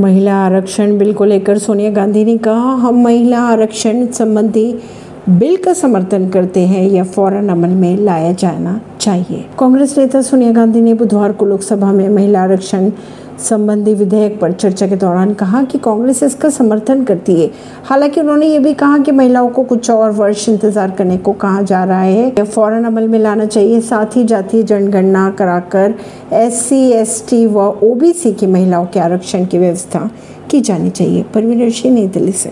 महिला आरक्षण बिल को लेकर सोनिया गांधी ने कहा हम महिला आरक्षण संबंधी बिल का समर्थन करते हैं यह फ़ौरन अमल में लाया जाना चाहिए। कांग्रेस नेता सोनिया गांधी ने बुधवार को लोकसभा में महिला आरक्षण संबंधी विधेयक पर चर्चा के दौरान कहा कि कांग्रेस इसका समर्थन करती है। हालाँकि उन्होंने ये भी कहा कि महिलाओं को कुछ और वर्ष इंतज़ार करने को कहा जा रहा है। यह फ़ौरन अमल में लाना चाहिए, साथ ही जातीय जनगणना कराकर एस सी एस टी व ओबीसी की महिलाओं के आरक्षण की व्यवस्था की जानी चाहिए। परवीन सिंह नई दिल्ली से।